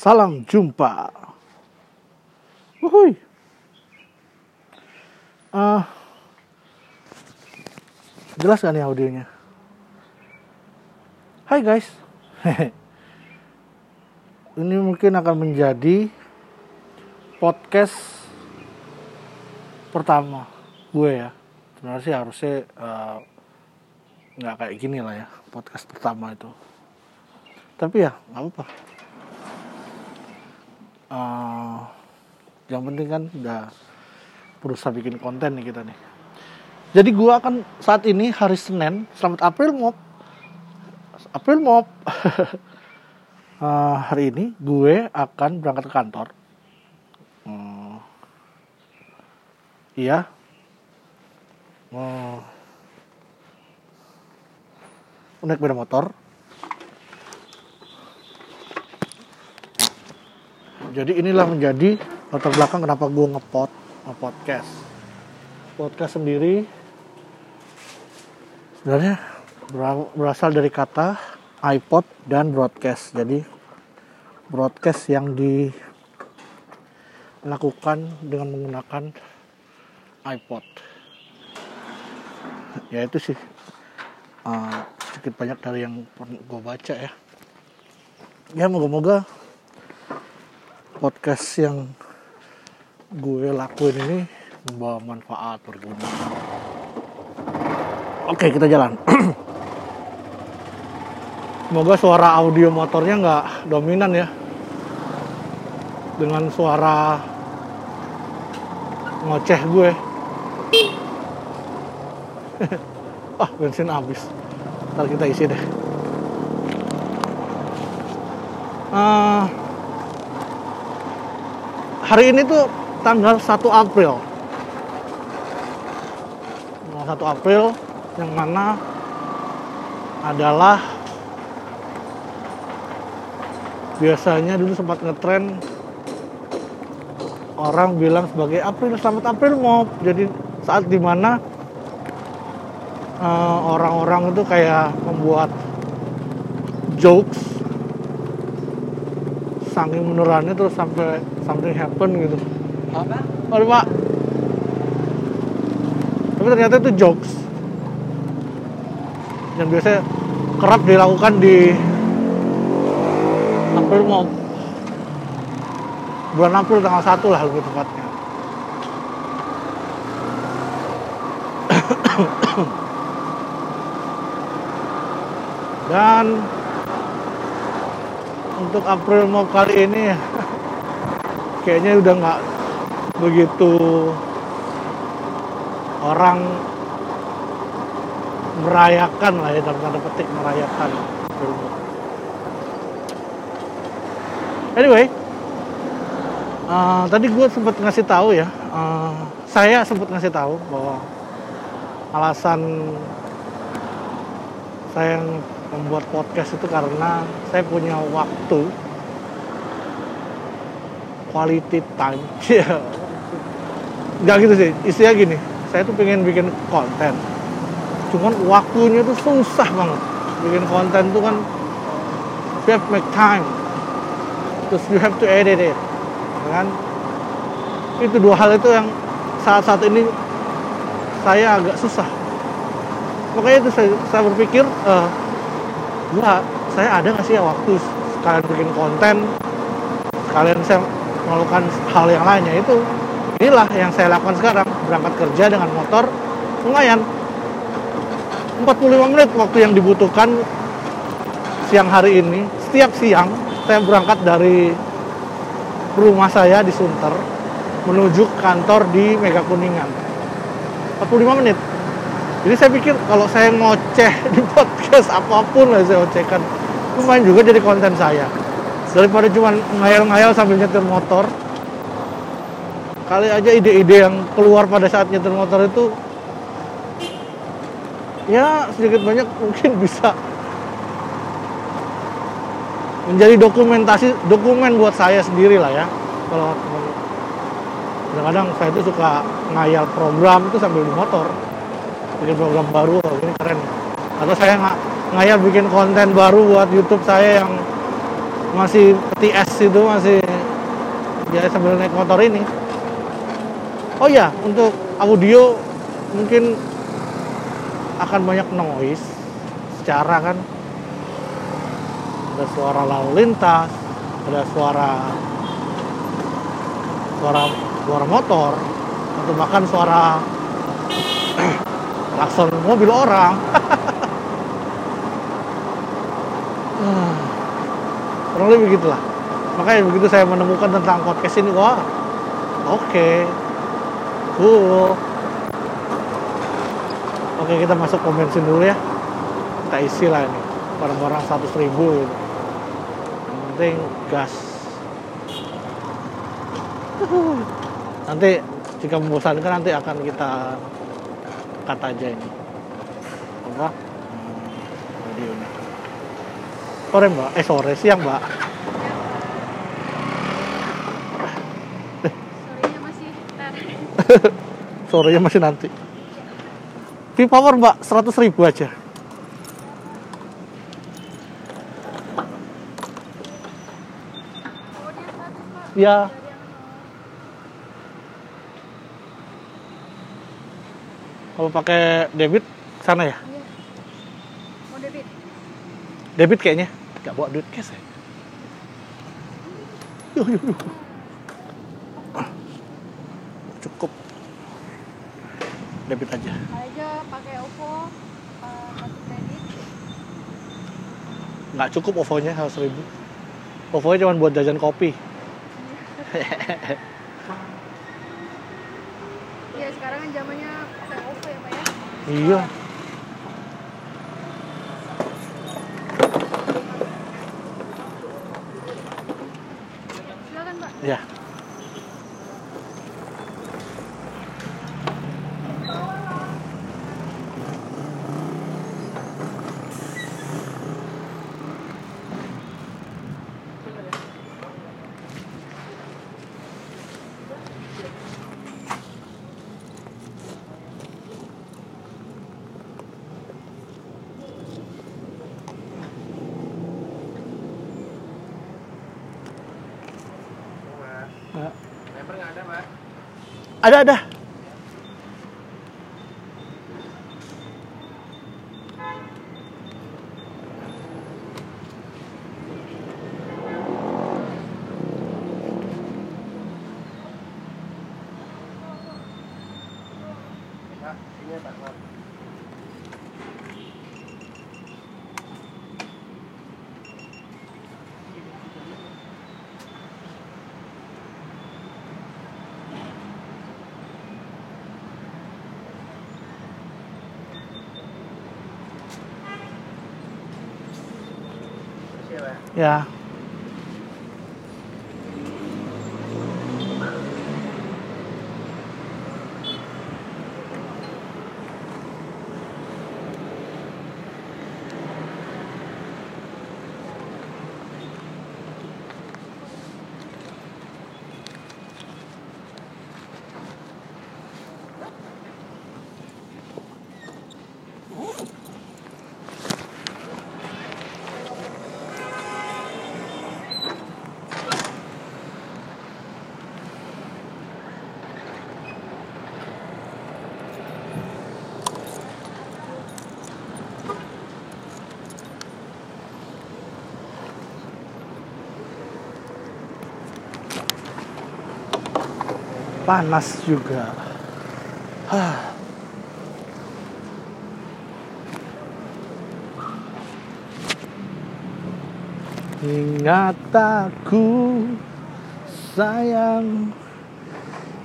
Salam jumpa. Wuhui. Uh, jelas gak nih audionya? Hai guys. Ini mungkin akan menjadi podcast pertama gue ya. Sebenarnya sih harusnya uh, nggak kayak gini lah ya podcast pertama itu. Tapi ya nggak apa-apa uh, yang penting kan udah berusaha bikin konten nih kita nih. Jadi gua akan saat ini hari Senin selamat April Mop. April Mop. Uh, hari ini gue akan berangkat ke kantor. Uh, iya. Uh, naik sepeda motor jadi inilah menjadi latar belakang kenapa gue ngepot ngepodcast. Podcast sendiri sebenarnya berasal dari kata iPod dan broadcast. Jadi broadcast yang dilakukan dengan menggunakan iPod. Ya itu sih. Uh, sedikit banyak dari yang gue baca ya. Ya moga-moga podcast yang gue lakuin ini membawa manfaat berguna. Oke, kita jalan. Semoga suara audio motornya nggak dominan ya. Dengan suara ngoceh gue. ah, bensin habis. Ntar kita isi deh. Uh, hari ini tuh tanggal 1 April. Tanggal 1 April yang mana adalah biasanya dulu sempat ngetren orang bilang sebagai April selamat April mau jadi saat di mana uh, orang-orang itu kayak membuat jokes saking menurannya terus sampai something happen gitu. Apa? Oh, pak. Tapi ternyata itu jokes. Yang biasanya kerap dilakukan di April mau bulan April tanggal 1 lah lebih tepatnya. Dan untuk April mau kali ini kayaknya udah nggak begitu orang merayakan lah ya dalam tanda petik merayakan anyway uh, tadi gue sempat ngasih tahu ya uh, saya sempat ngasih tahu bahwa alasan saya membuat podcast itu karena saya punya waktu. Quality time. Nggak gitu sih. Istilah gini saya tuh pengen bikin konten. Cuman waktunya tuh susah banget. Bikin konten tuh kan you have make time. Terus you have to edit it. Kan? Itu dua hal itu yang saat-saat ini saya agak susah. Makanya itu saya, saya berpikir uh, gua saya ada nggak sih ya waktu sekalian bikin konten sekalian saya melakukan hal yang lainnya itu. Inilah yang saya lakukan sekarang berangkat kerja dengan motor lumayan. 45 menit waktu yang dibutuhkan siang hari ini. Setiap siang saya berangkat dari rumah saya di Sunter menuju kantor di Mega Kuningan 45 menit jadi saya pikir kalau saya ngoceh di podcast apa pun lah saya ocehkan lumayan juga jadi konten saya. Daripada cuma ngayal-ngayal sambil nyetir motor kali aja ide-ide yang keluar pada saat nyetir motor itu ya sedikit banyak mungkin bisa menjadi dokumentasi dokumen buat saya sendiri lah ya kalau kadang-kadang saya itu suka ngayal program itu sambil di motor bikin program baru ini keren. Atau saya ng ngayal bikin konten baru buat YouTube saya yang masih TS itu masih ya sambil naik motor ini. Oh ya untuk audio mungkin akan banyak noise secara kan. Ada suara lalu lintas ada suara suara suara motor atau bahkan suara klakson mobil orang. Ah, kurang lebih begitulah. Makanya begitu saya menemukan tentang podcast ini wah oke. Okay, cool. Oke kita masuk pom bensin dulu ya. Kita isi lah ini. Barang-barang 100 ribu gitu. yang penting gas. Nanti jika membosankan nanti akan kita kata aja ini. Apa? Hmm, radionya sore mbak. Eh sore siang mbak. Sorenya masih ntar. sorenya masih nanti. V-Power mbak 100 ribu aja. Ya kalau pakai debit sana ya Iya. Mau debit? debit kayaknya nggak bawa duit cash ya Yuh, yuh, yuh. Cukup debit aja Aja pakai OVO, eh, kartu kredit. nggak cukup OVO-nya 100 ribu OVO-nya cuma buat jajan kopi Iya sekarang kan zamannya ya pak ya. Ada, Pak? ada ada Yeah. Panas juga. Hah. Ingat aku sayang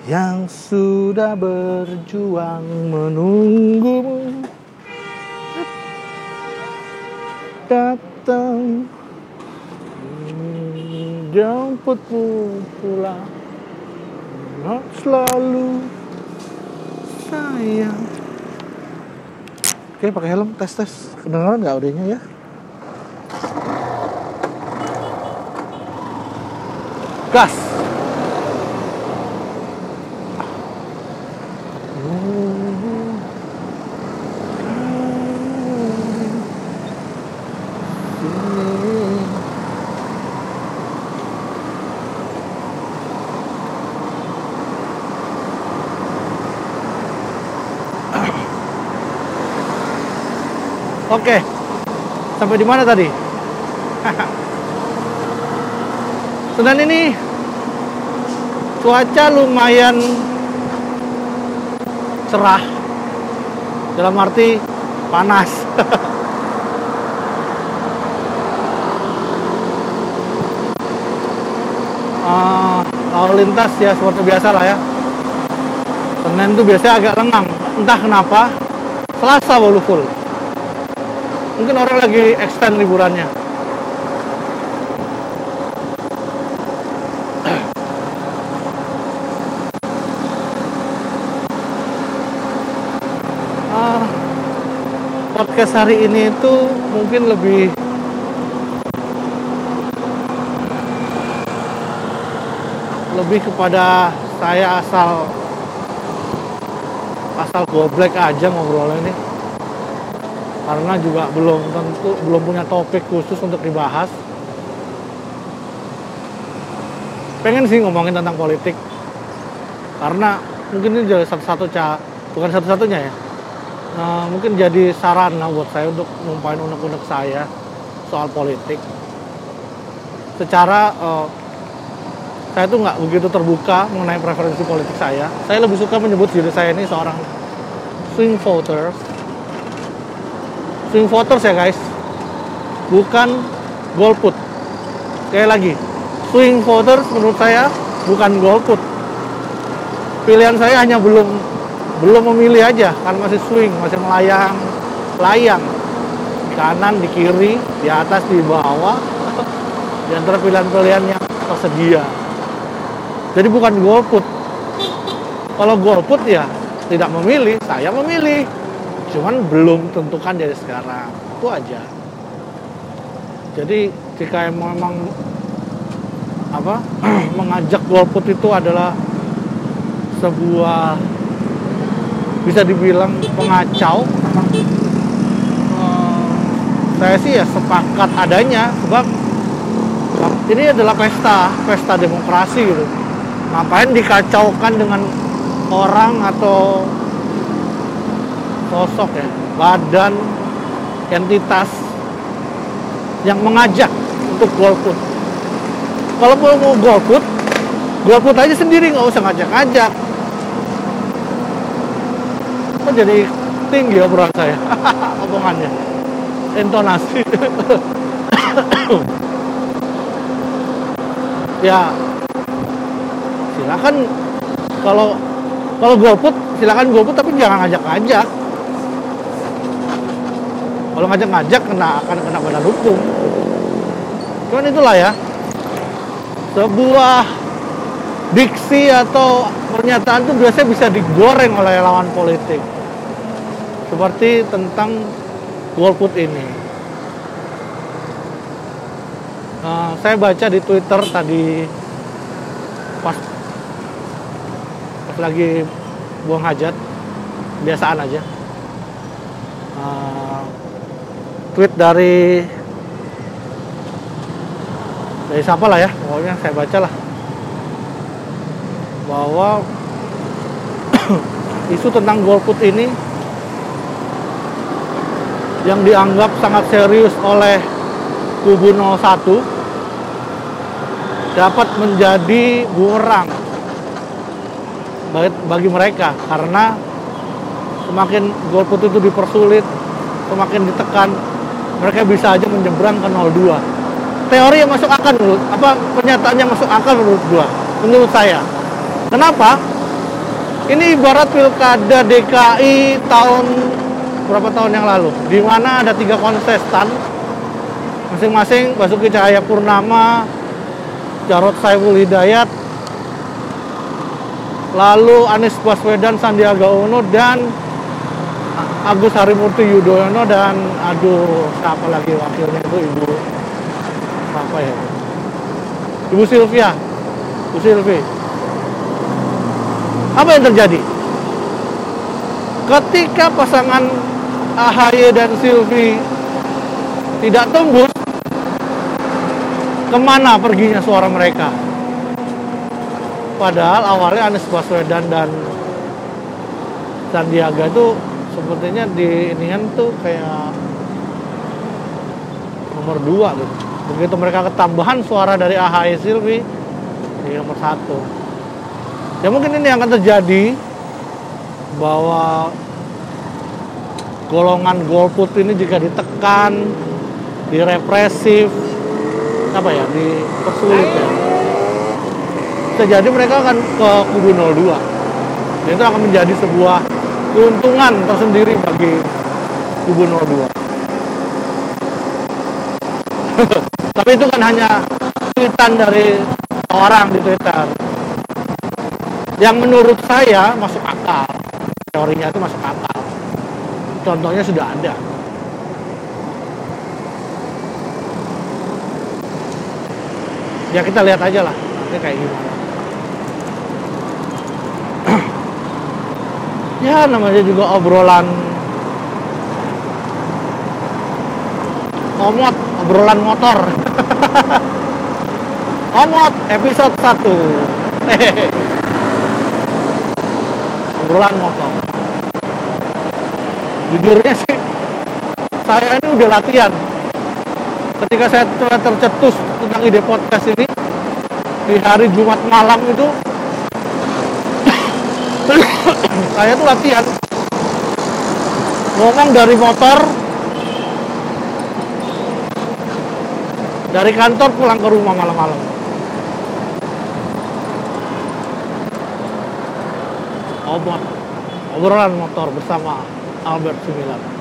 yang sudah berjuang menunggumu. Datang jemputmu pulang Selalu. Sayang. Oke pakai helm tes tes. Kedengeran nggak audionya ya? Gas Oke. Sampai di mana tadi? Senin ini cuaca lumayan cerah. Dalam arti panas. Ah, lalu lintas ya seperti biasa lah ya. Senin itu biasanya agak lengang. Entah kenapa. Selasa baru full. Mungkin orang lagi extend liburannya. Ah, podcast hari ini itu mungkin lebih lebih kepada saya asal asal goblek aja ngobrolnya ini karena juga belum tentu belum punya topik khusus untuk dibahas pengen sih ngomongin tentang politik karena mungkin ini jadi satu-satu ca bukan satu-satunya ya Nah, mungkin jadi sarana buat saya untuk numpain unek-unek saya soal politik secara eh, saya tuh nggak begitu terbuka mengenai preferensi politik saya. Saya lebih suka menyebut diri saya ini seorang swing voters. Swing voters ya guys, bukan golput. Sekali lagi, swing voters menurut saya bukan golput. Pilihan saya hanya belum belum memilih aja, kan masih swing, masih melayang, layang di kanan, di kiri, di atas, di bawah, di antara pilihan-pilihan yang tersedia. Jadi bukan golput. Kalau golput ya tidak memilih, saya memilih. Cuman belum tentukan dari sekarang. Itu aja. Jadi jika memang apa mengajak golput itu adalah sebuah bisa dibilang pengacau eh, saya sih ya sepakat adanya sebab ini adalah pesta pesta demokrasi gitu ngapain dikacaukan dengan orang atau sosok ya badan entitas yang mengajak untuk golput. Kalau mau golput golput aja sendiri nggak usah ngajak-ngajak. Kok jadi tinggi obrolan saya omongannya. Intonasi. Ya silakan kalau kalau golput silakan golput tapi jangan ngajak-ngajak kalau ngajak-ngajak kena akan kena badan hukum cuman itulah ya. Sebuah diksi atau pernyataan itu biasanya bisa digoreng oleh lawan politik. Seperti tentang golput ini. Uh, saya baca di twitter tadi. Pas lagi buang hajat. Biasaan aja. Uh, tweet dari dari siapa lah ya? Pokoknya saya baca lah. Bahwa isu tentang golput ini yang dianggap sangat serius oleh kubu 01 dapat menjadi bumerang bagi mereka karena semakin golput itu dipersulit semakin ditekan mereka bisa aja menyeberang ke 02 teori yang masuk akal menurut apa pernyataan yang masuk akal menurut gua menurut saya. Kenapa? Ini ibarat pilkada DKI tahun berapa tahun yang lalu? Di mana ada tiga kontestan. Masing-masing Basuki Cahaya Purnama Jarod Saiful Hidayat lalu Anies Baswedan Sandiaga Uno dan Agus Harimurti Yudhoyono dan aduh siapa lagi wakilnya itu? Ibu apa ya? Ibu Sylvia. Ibu Sylvia apa yang terjadi? Ketika pasangan AHY dan Silvi tidak tembus ke mana perginya suara mereka? Padahal awalnya Anies Baswedan dan Sandiaga itu sepertinya di inian tuh kayak nomor dua gitu. Begitu mereka ketambahan suara dari AHY Silvi jadi nomor satu. Ya mungkin ini yang akan terjadi bahwa golongan golput ini jika ditekan, direpresif, apa ya, dipersulit ya. Bisa jadi mereka akan ke kubu 02. Dan itu akan menjadi sebuah keuntungan tersendiri bagi kubu 02. Tapi itu kan hanya tweetan dari orang di Twitter. Yang menurut saya masuk akal. Teorinya itu masuk akal. Contohnya sudah ada. Ya kita lihat aja lah nanti kayak gimana. Ya namanya juga obrolan. Omot obrolan motor. Omot episode 1 obrolan motor. Jujurnya sih saya ini udah latihan. Ketika saya tercetus tentang ide podcast ini di hari Jumat malam itu saya tuh latihan. Ngomong dari motor dari kantor pulang ke rumah malam-malam. Obot obrolan motor bersama Albert Similar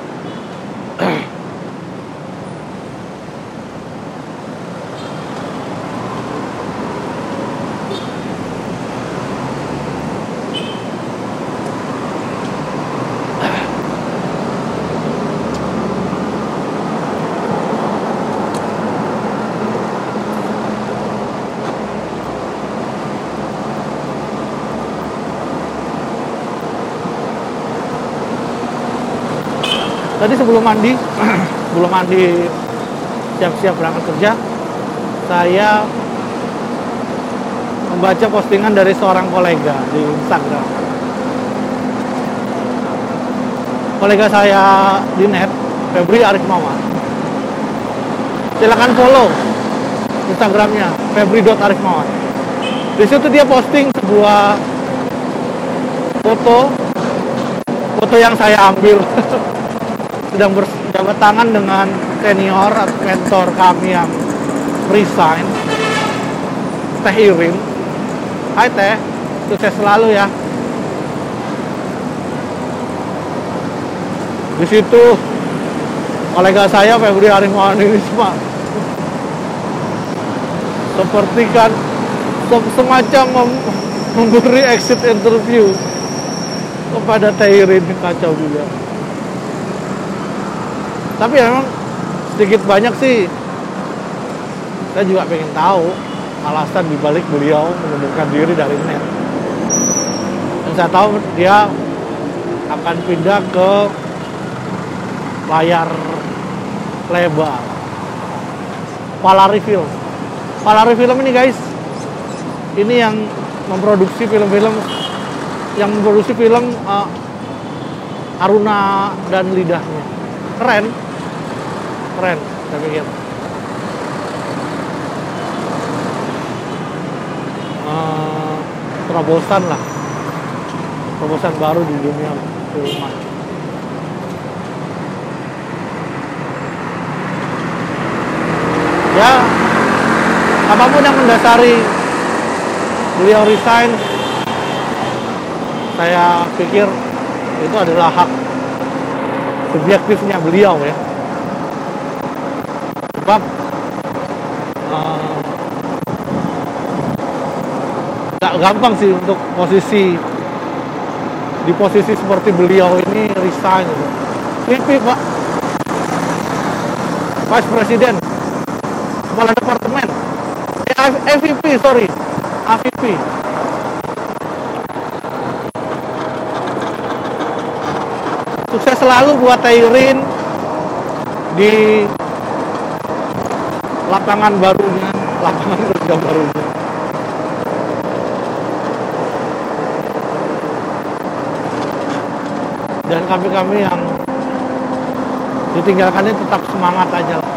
tadi sebelum mandi sebelum mandi siap-siap berangkat kerja saya membaca postingan dari seorang kolega di Instagram. Kolega saya di net Febri Arif Mawan. Silakan follow Instagramnya Febri.Arif Mawan. Di situ dia posting sebuah foto foto yang saya ambil sedang berjabat tangan dengan senior atau mentor kami yang resign. Teh Irin Hai Teh. Sukses selalu ya. Di situ kolega saya Febri ini semua seperti kan se- semacam mem- memberi exit interview kepada Teh Irin kacau juga tapi memang sedikit banyak sih. Saya juga pengen tahu alasan dibalik beliau mengundurkan diri dari net. Dan saya tahu dia akan pindah ke layar lebar. Palari Film. Palari Film ini guys ini yang memproduksi film-film yang memproduksi film uh, Aruna dan Lidahnya. Keren keren saya pikir. Eh, terobosan lah. Terobosan baru di dunia. Filman ya apa pun yang mendasari beliau resign saya pikir itu adalah hak subjektifnya beliau ya nggak gampang sih untuk posisi di posisi seperti beliau ini resign. Gitu. VP pak. Vice President. Kepala Departemen. Eh, AVP sorry. AVP sukses selalu buat Tairin di lapangan barunya lapangan kerja barunya dan kami-kami yang ditinggalkannya tetap semangat aja lah.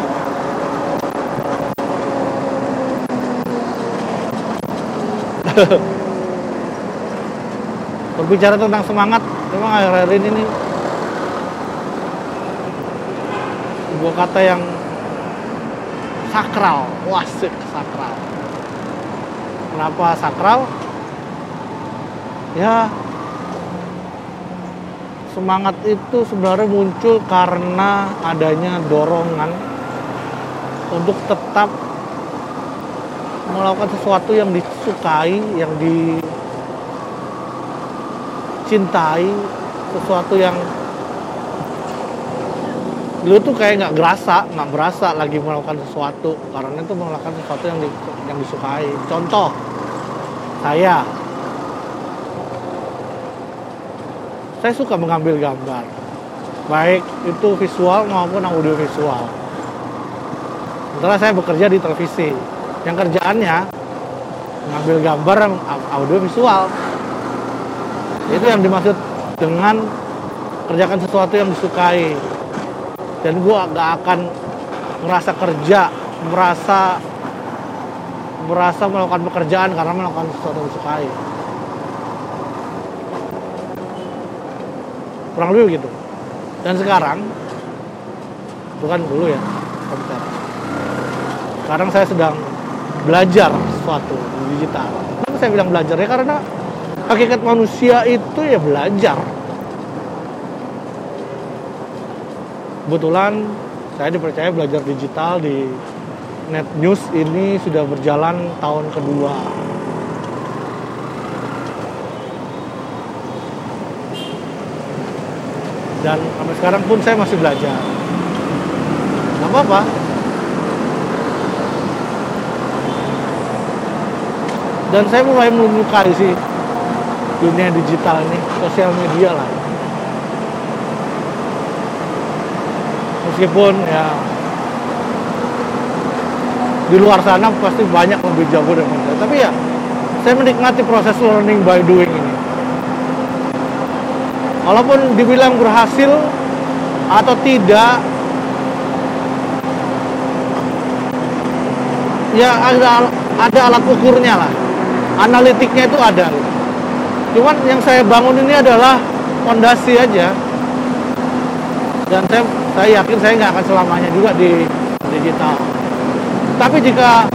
Berbicara tentang semangat, memang akhir-akhir ini nih, sebuah kata yang sakral, wasik sakral. Kenapa sakral? Ya, semangat itu sebenarnya muncul karena adanya dorongan untuk tetap melakukan sesuatu yang disukai, yang dicintai, sesuatu yang dulu tuh kayak nggak berasa, nggak berasa lagi melakukan sesuatu karena itu melakukan sesuatu yang di, yang disukai. Contoh, saya saya suka mengambil gambar baik itu visual maupun audio visual. Setelah saya bekerja di televisi yang kerjaannya mengambil gambar audio visual. Itu yang dimaksud dengan kerjakan sesuatu yang disukai. Dan gue gak akan merasa kerja merasa merasa melakukan pekerjaan karena melakukan sesuatu yang disukai kurang lebih gitu dan sekarang bukan dulu ya tapi sekarang. Sekarang saya sedang belajar sesuatu di digital. Kenapa saya bilang belajar? Ya karena hakikat manusia itu ya belajar. Kebetulan saya dipercaya belajar digital di net news ini sudah berjalan tahun kedua dan sampai sekarang pun saya masih belajar. Nggak apa-apa. Dan saya mulai menyukai sih dunia digital ini sosial media lah. Meskipun ya di luar sana pasti banyak lebih jago dari saya. Tapi ya saya menikmati proses learning by doing ini walaupun dibilang berhasil atau tidak ya ada ada alat ukurnya lah. Analitiknya itu ada. Cuman yang saya bangun ini adalah fondasi aja. Dan saya saya yakin saya nggak akan selamanya juga di digital. Tapi jika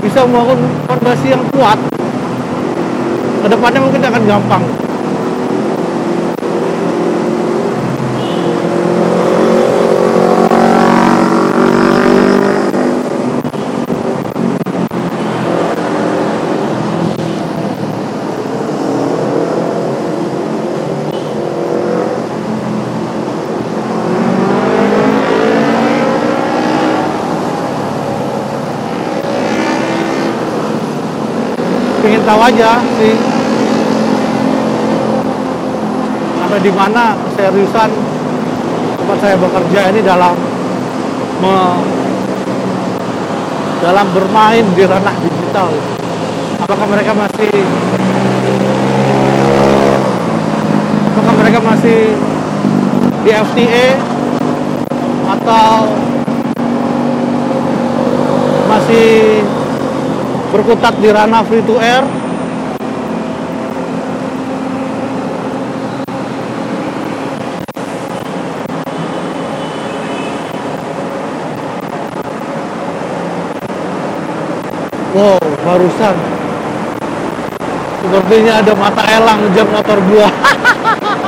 bisa membangun fondasi yang kuat ke depannya mungkin akan gampang pengen tahu aja sih. Sampai di mana keseriusan tempat saya bekerja ini dalam me, dalam bermain di ranah digital. Apakah mereka masih apakah mereka masih di FTA atau masih berkutat di ranah free to air Wow, barusan sepertinya ada mata elang jam motor gua.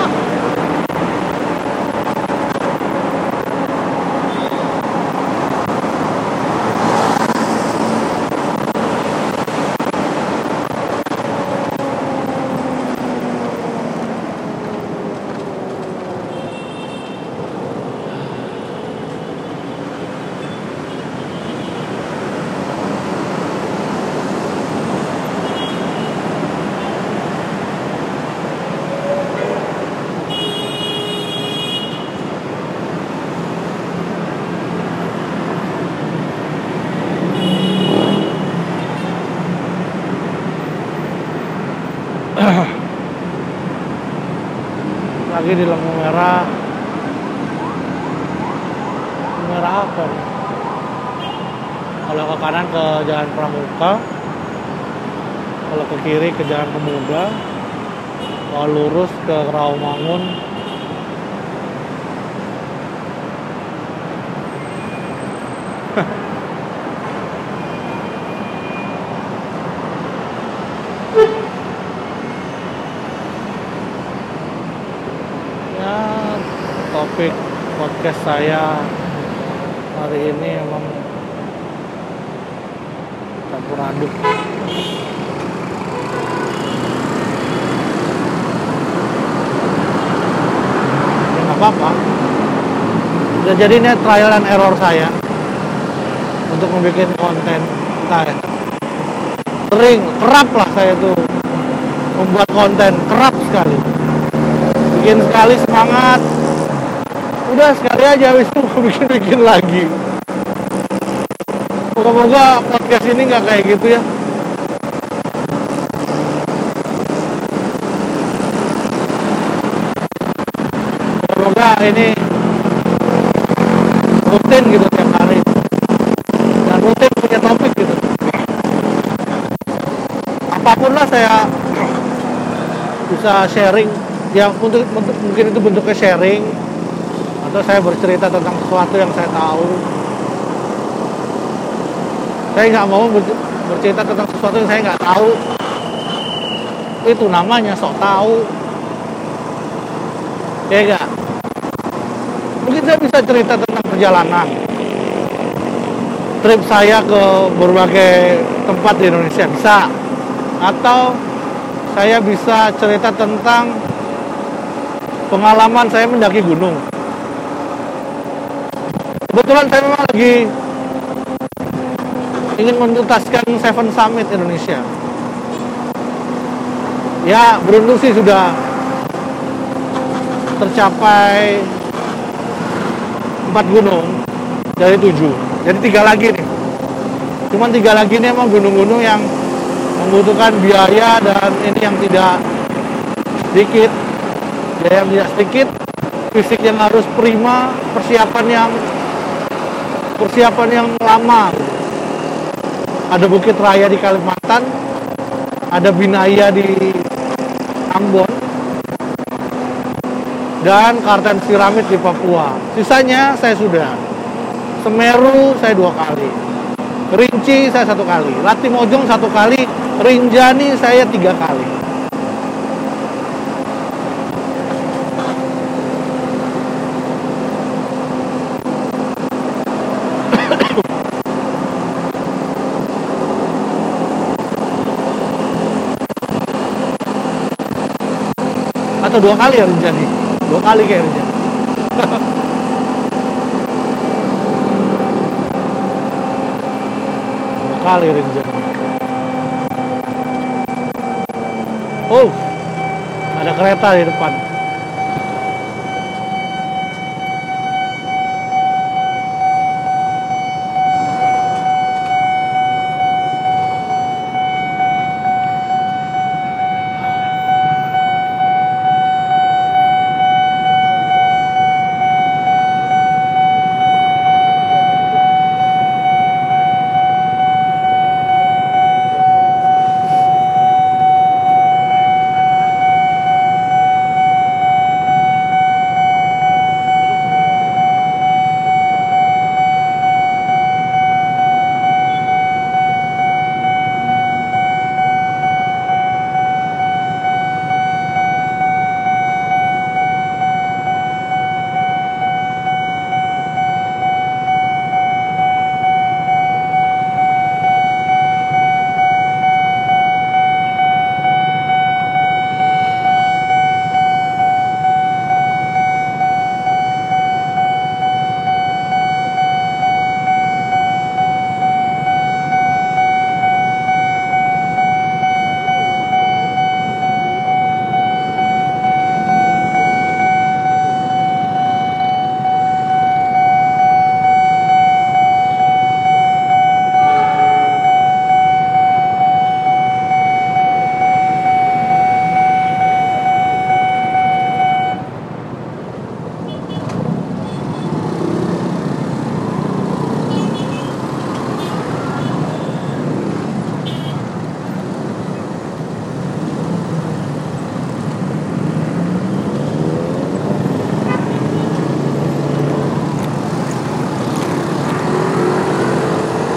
lagi di lampu merah. Merah apa nih? kalau ke kanan ke jalan pramuka. Kalau ke kiri ke Jalan Pemuda. Kalau lurus ke Rawamangun ya topik podcast saya hari ini emang campur aduk ya nggak apa-apa. Ya, jadi ini trial and error saya untuk membuat konten entah ya. Sering kerap lah saya tuh membuat konten kerap sekali. Bikin sekali semangat udah sekali aja habis itu bikin bikin lagi. Moga-moga podcast ini nggak kayak gitu ya. Semoga ini rutin gitu tiap hari. Dan rutin punya topik gitu. Apa pun lah saya bisa sharing. Yang untuk, untuk mungkin itu bentuknya sharing atau saya bercerita tentang sesuatu yang saya tahu. Saya nggak mau ber- bercerita tentang sesuatu yang saya nggak tahu. Itu namanya sok tahu. Ya enggak mungkin saya bisa cerita tentang perjalanan. Trip saya ke berbagai tempat di Indonesia bisa. Atau saya bisa cerita tentang pengalaman saya mendaki gunung kebetulan saya memang lagi ingin menuntaskan Seven Summit Indonesia. Ya beruntung sih sudah tercapai empat gunung dari tujuh. Jadi tiga lagi nih. Cuman tiga lagi ini emang gunung-gunung yang membutuhkan biaya dan ini yang tidak sedikit. Biaya yang tidak sedikit. Fisik yang harus prima persiapan yang persiapan yang lama. Ada Bukit Raya di Kalimantan ada Binaya di Ambon dan Karten Piramid di Papua. Sisanya saya sudah. Semeru saya dua kali. Rinci saya satu kali. Latimojong satu kali. Rinjani saya tiga kali atau dua kali ya dua kali kayak dua kali Rinjani oh ada kereta di depan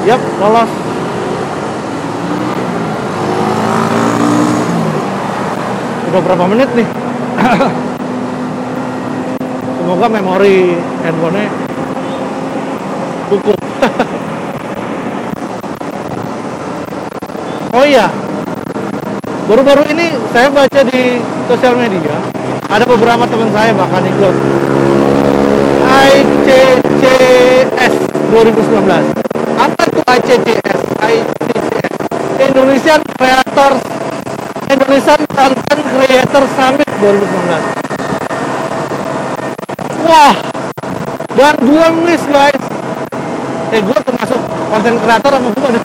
Yap, lolos. Udah berapa menit nih? Semoga memori handphonenya cukup. oh iya, baru-baru ini saya baca di sosial media ada beberapa teman saya bahkan ikut ICCS 2019 ICCS ICCS Indonesian Creators Indonesian Content Creator Summit 2019 wah dan gue miss guys. Eh gue termasuk konten kreator sama gue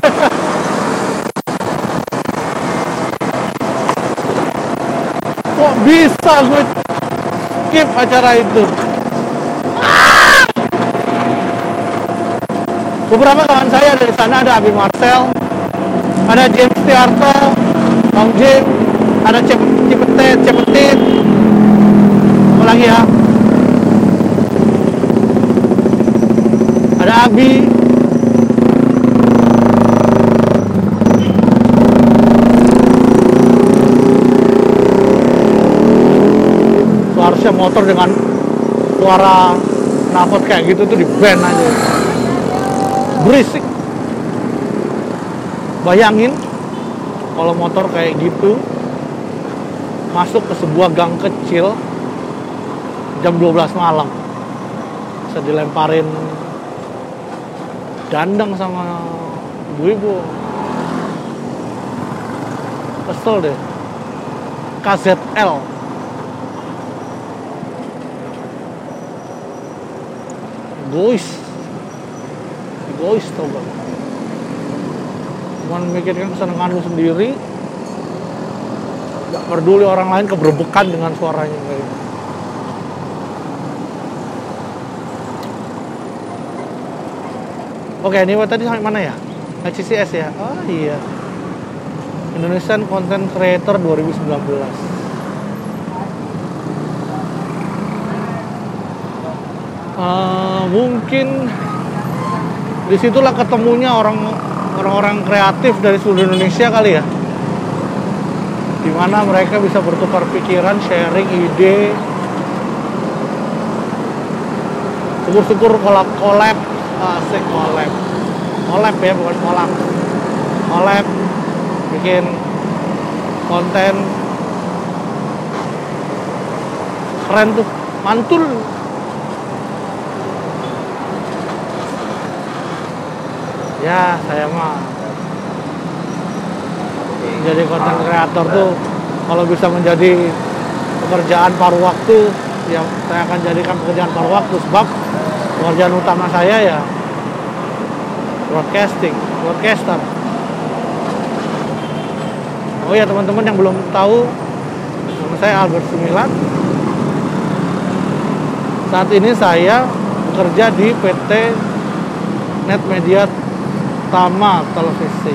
kok bisa gue skip acara itu beberapa kawan saya dari sana ada Abi Marcel ada James Tiarto Bang Jim ada Cepetit. Apa lagi ya? Ada Abi. Harusnya motor dengan suara knalpot kayak gitu tuh di ban aja berisik. Bayangin kalau motor kayak gitu masuk ke sebuah gang kecil jam 12 malam. Bisa dilemparin dandang sama ibu-ibu. Kesel deh. KZL egois egois tau gak cuman mikirkan kesenangan lu sendiri gak peduli orang lain keberbekan dengan suaranya kayak gitu. Oke, ini tadi sampai mana ya? HCCS ya? Oh iya. Indonesian Content Creator 2019. Eh, mungkin di situlah ketemunya orang orang-orang kreatif dari seluruh Indonesia kali ya. Di mana mereka bisa bertukar pikiran sharing ide. Syukur-syukur kolab kolab. Asik kolab. Kolab ya bukan kolab. Kolab. Bikin konten. Keren tuh. Mantul ya saya mah jadi konten kreator tuh kalau bisa menjadi pekerjaan paruh waktu ya saya akan jadikan pekerjaan paruh waktu sebab pekerjaan utama saya ya broadcasting broadcaster. Oh ya teman-teman yang belum tahu nama saya Albert Sumilat. Saat ini saya bekerja di PT Net Media Tama Televisi.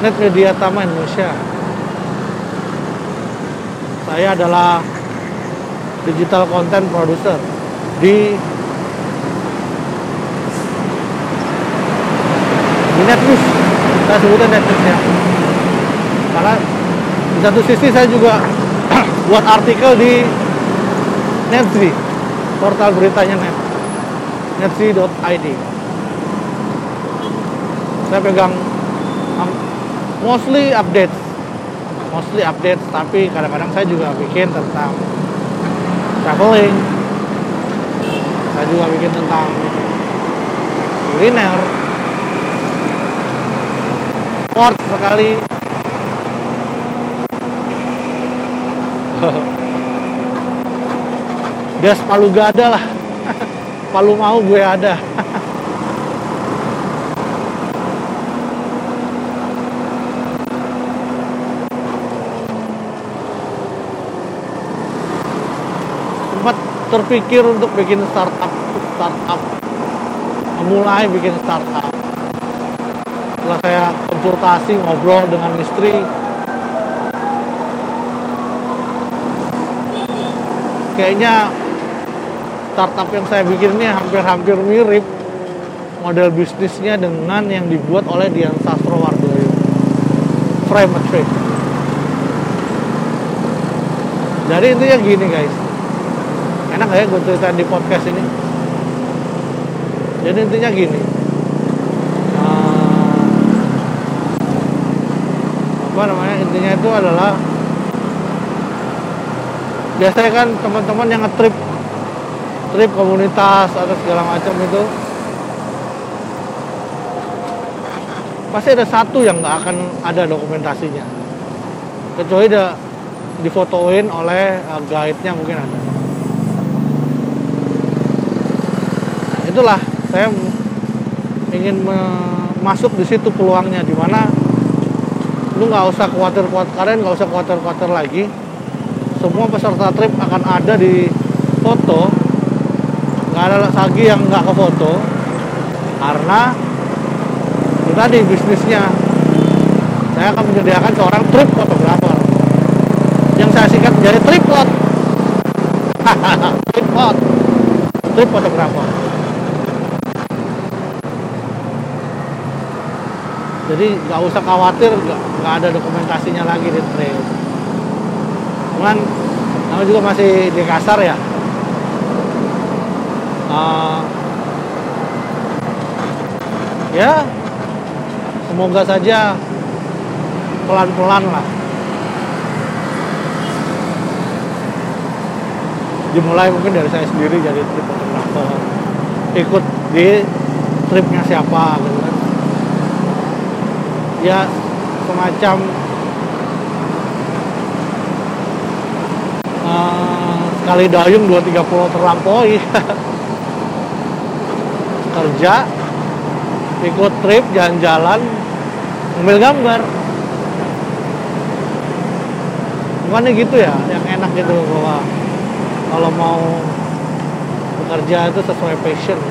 Net Media Tama Indonesia. Saya adalah digital content producer di di Netflix. Saya sebutnya Netflix ya. Karena di satu sisi saya juga buat artikel di Netflix portal beritanya net netflix.id saya pegang um, mostly update mostly update tapi kadang-kadang saya juga bikin tentang traveling. Saya juga bikin tentang kuliner. Sport sekali. Gas palu gak ada lah. Palu mau gue ada sempat terpikir untuk bikin startup startup. Memulai bikin startup. Setelah saya konsultasi ngobrol dengan istri. Kayaknya startup yang saya bikin ini hampir-hampir mirip model bisnisnya dengan yang dibuat oleh Dian Sastro Wardoyo frame a trip jadi intinya gini guys enak ya gue ceritain di podcast ini. Jadi intinya gini. Eh, apa namanya intinya itu adalah biasanya kan teman-teman yang nge-trip trip komunitas atau segala macam itu pasti ada satu yang nggak akan ada dokumentasinya. Kecuali ada difotoin oleh uh, guide-nya mungkin ada itulah saya ingin masuk di situ peluangnya di mana lu nggak usah khawatir khawatir kalian nggak usah khawatir khawatir lagi. Semua peserta trip akan ada di foto. Nggak ada lagi yang nggak ke foto. Karena itu tadi bisnisnya. Saya akan menyediakan seorang trip fotografer. Yang saya singkat menjadi tripod tripod trip fotografer jadi nggak usah khawatir nggak ada dokumentasinya lagi di trip cuman namanya juga masih di kasar ya. Eh, ya semoga saja pelan-pelan lah. Dimulai mungkin dari saya sendiri jadi trip fotografer ikut di tripnya siapa gitu ya semacam eh, sekali dayung dua tiga pulau terlampaui. Kerja ikut trip jalan-jalan ngambil gambar. Bukannya gitu ya yang enak gitu bahwa kalau mau bekerja itu sesuai passion.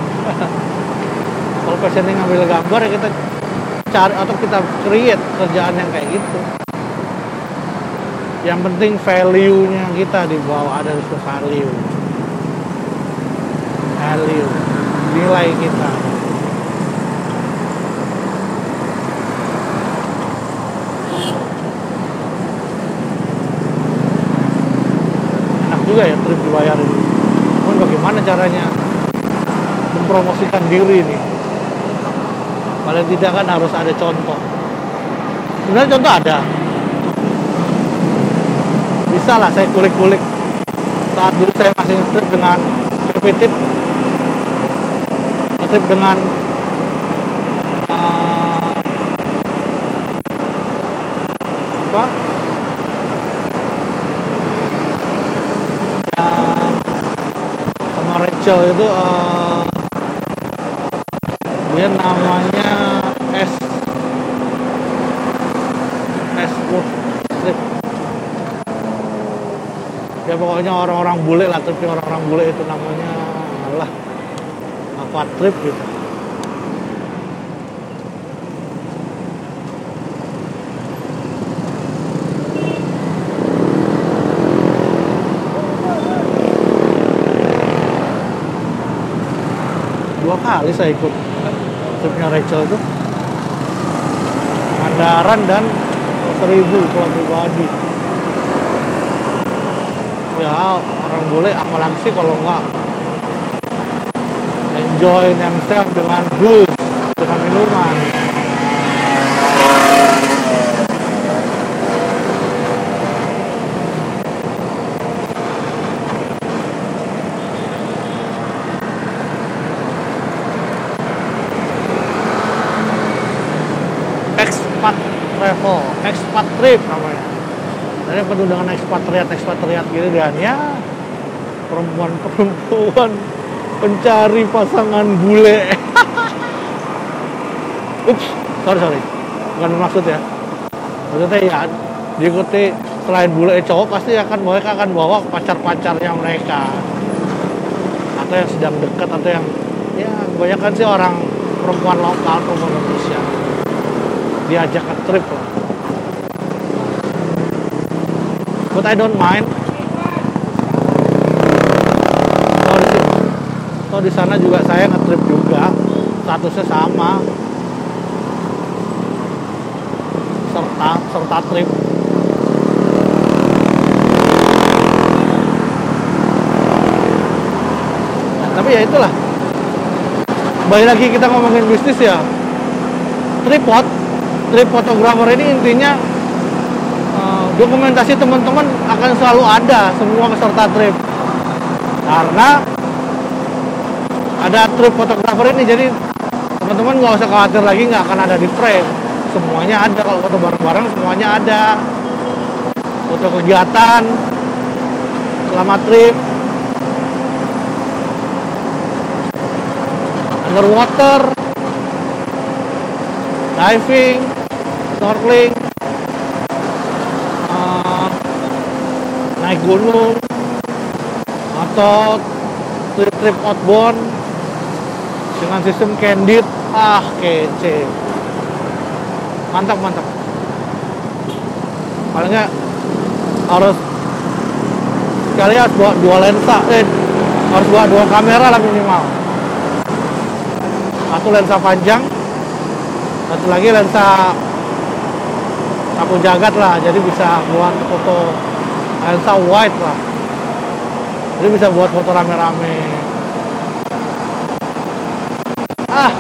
Kalau passionnya ngambil gambar ya kita cari atau kita create kerjaan yang kayak gitu. Yang penting value-nya kita di bawah ada value. Value nilai kita. Enak juga ya trip dibayarin. Cuman bagaimana caranya mempromosikan diri nih paling tidak kan harus ada contoh. Sebenarnya contoh ada. Bisa lah saya kulik-kulik. Saat dulu saya masih trip dengan repetitif trip dengan yang sama Rachel itu uh, dia namanya S S Wood Trip ya pokoknya orang-orang bule lah tapi orang-orang bule itu namanya lah apa trip gitu. Dua kali saya ikut tripnya Rachel itu Mandaran dan seribu kalau pribadi ya orang boleh apalagi kalau nggak enjoy themselves dengan booze dengan minuman. Expat travel expat trip namanya jadi penuh dengan ekspatriat ekspatriat gitu dan ya perempuan-perempuan pencari pasangan bule. Ups sorry sorry. Bukan maksud ya. Maksudnya ya diikuti selain bule cowok pasti akan mereka akan bawa pacar-pacarnya mereka. Atau yang sedang dekat atau yang ya kebanyakan sih orang perempuan lokal perempuan Indonesia. Diajak ke trip lah but I don't mind. Kalau di, sana juga saya nge-trip juga statusnya sama. Serta serta trip. Nah, tapi ya itulah. Balik lagi kita ngomongin bisnis ya. Tripod trip fotografer ini intinya dokumentasi teman-teman akan selalu ada semua peserta trip. Karena ada trip fotografer ini jadi teman-teman nggak usah khawatir lagi nggak akan ada di frame. Semuanya ada kalau foto bareng-bareng semuanya ada. Foto kegiatan selama trip. Underwater diving snorkeling eh, naik gunung atau trip-trip outbound dengan sistem candid. Ah kece. Mantap mantap. Paling nggak harus sekali harus bawa dua lensa eh harus bawa dua kamera lah minimal. Satu lensa panjang satu lagi lensa sapu jagat lah jadi bisa buat foto lensa wide lah. Jadi bisa buat foto rame-rame. Ah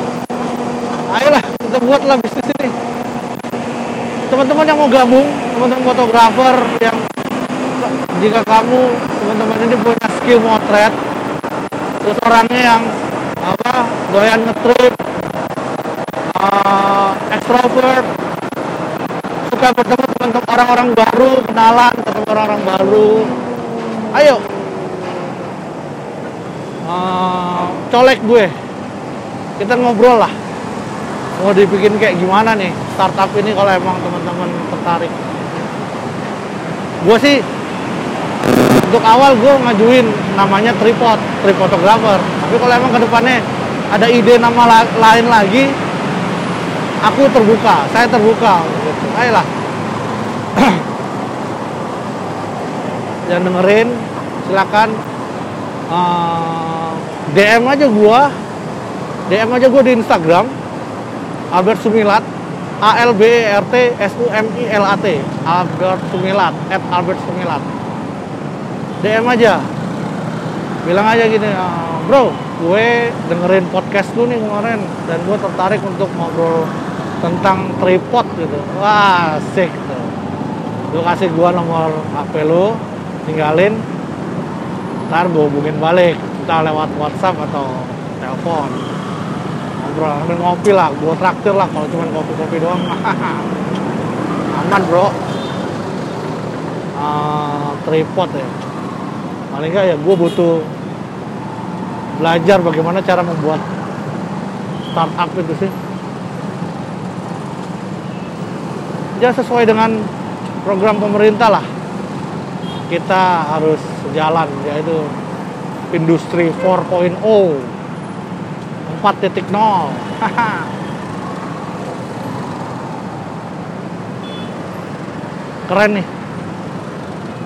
ayolah kita buatlah bisnis ini. Teman-teman yang mau gabung teman-teman fotografer yang jika kamu teman-teman ini punya skill motret terus orangnya yang apa doyan ngetrip uh, extrovert suka bertemu orang-orang baru kenalan ketemu orang-orang baru. Ayo. Uh, colek gue. Kita ngobrol lah. Mau dibikin kayak gimana nih startup ini kalau emang teman-teman tertarik. Gue sih untuk awal gue ngajuin namanya tripod trip photographer. Tapi kalau emang ke depannya ada ide nama la- lain lagi aku terbuka saya terbuka gitu. ayolah yang dengerin silakan eh, DM aja gua. DM aja gua di Instagram Albert Sumilat A L B E R T S U M I L A T Albert Sumilat at Albert Sumilat. DM aja. Bilang aja gini "Ah, bro gue dengerin podcast lu nih kemarin dan gue tertarik untuk ngobrol tentang tripod gitu. Wah asik tuh lu kasih gua nomor HP lu tinggalin ntar gue hubungin balik. Entah lewat WhatsApp atau telepon. Ngobrol sambil ngopi lah gue traktir lah kalau cuma kopi-kopi doang. Aman bro. Ah, tripod ya. Paling nggak ya gue butuh belajar bagaimana cara membuat startup itu sih. Ya sesuai dengan program pemerintah lah. Kita harus sejalan yaitu industri 4.0 4.0 keren nih.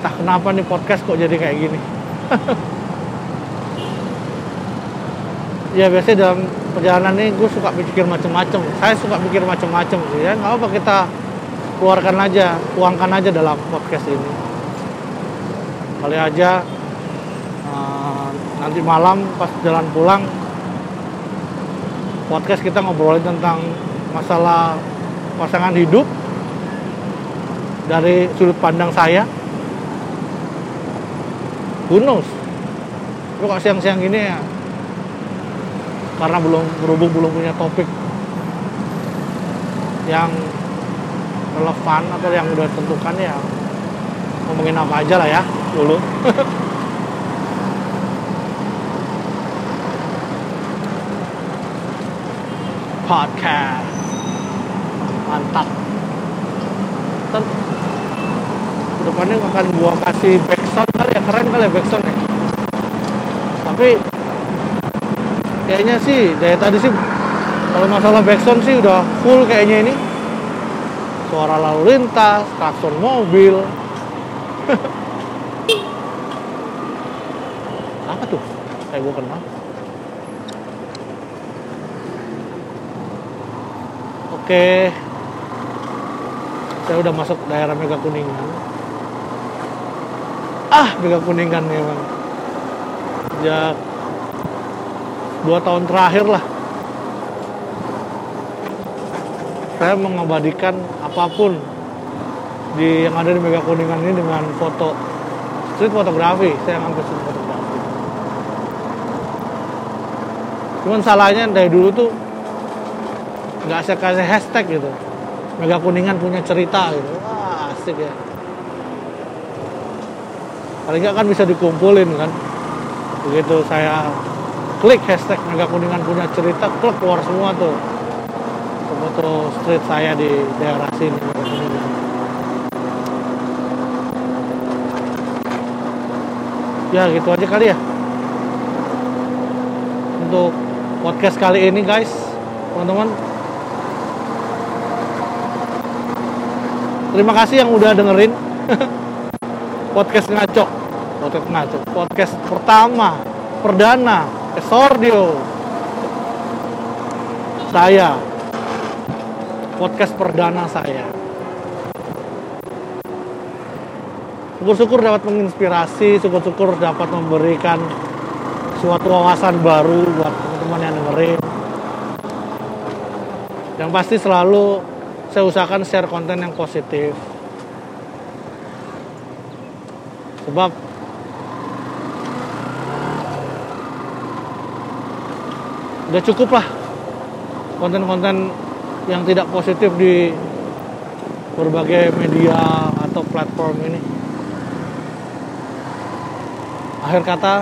Entah kenapa nih podcast kok jadi kayak gini. Ya biasanya dalam perjalanan ini gue suka pikir macam-macam. Saya suka pikir macam-macam sih ya. Nggak apa kita keluarkan aja tuangkan aja dalam podcast ini. Kali aja eh, nanti malam pas jalan pulang podcast kita ngobrolin tentang masalah pasangan hidup dari sudut pandang saya. Knows? Lu kok siang-siang gini ya? Karena belum berhubung belum punya topik yang relevan atau yang udah tentukan ya. Ngomongin apa aja lah ya dulu. Podcast. Mantap. Ntar depannya akan gua kasih backsound kali ya keren kali ya backsound ya. Tapi kayaknya sih dari tadi sih kalau masalah backsound sih udah full kayaknya ini suara lalu lintas klakson mobil apa tuh kayak gue kenal Oke. Saya udah masuk daerah Mega Kuningan. Ah, Mega Kuningan nih bang. Sejak dua tahun terakhir lah. Saya mengabadikan apa pun di yang ada di Mega Kuningan ini dengan foto street fotografi. Saya ngambil street fotografi. Cuman salahnya dari dulu tuh nggak saya kasih hashtag gitu Mega Kuningan punya cerita gitu wah asik ya paling nggak kan bisa dikumpulin kan begitu saya klik hashtag Mega Kuningan punya cerita klik keluar semua tuh foto street saya di daerah sini ya gitu aja kali ya untuk podcast kali ini guys teman-teman Terima kasih yang udah dengerin podcast ngaco. Podcast ngaco. Podcast pertama, perdana, esordio. Saya. Podcast perdana saya. Syukur-syukur dapat menginspirasi, syukur-syukur dapat memberikan suatu wawasan baru buat teman-teman yang dengerin. Yang pasti selalu saya usahakan share konten yang positif sebab udah cukup lah konten-konten yang tidak positif di berbagai media atau platform ini. Akhir kata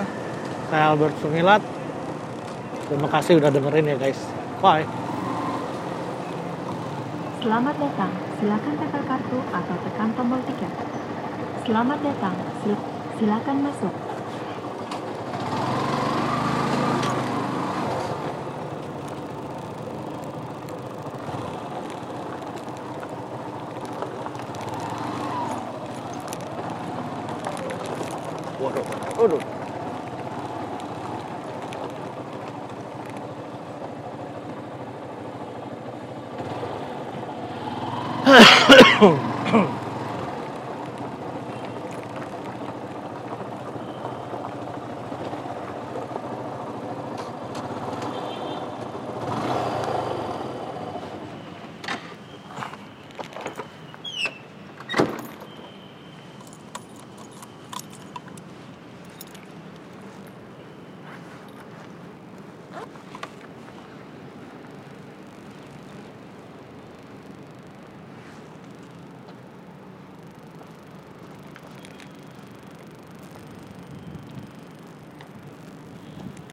saya Albert Sumilat. Terima kasih udah dengerin ya guys. Bye. Selamat datang, silakan tempel kartu atau tekan tombol tiket. Selamat datang, sil silakan masuk.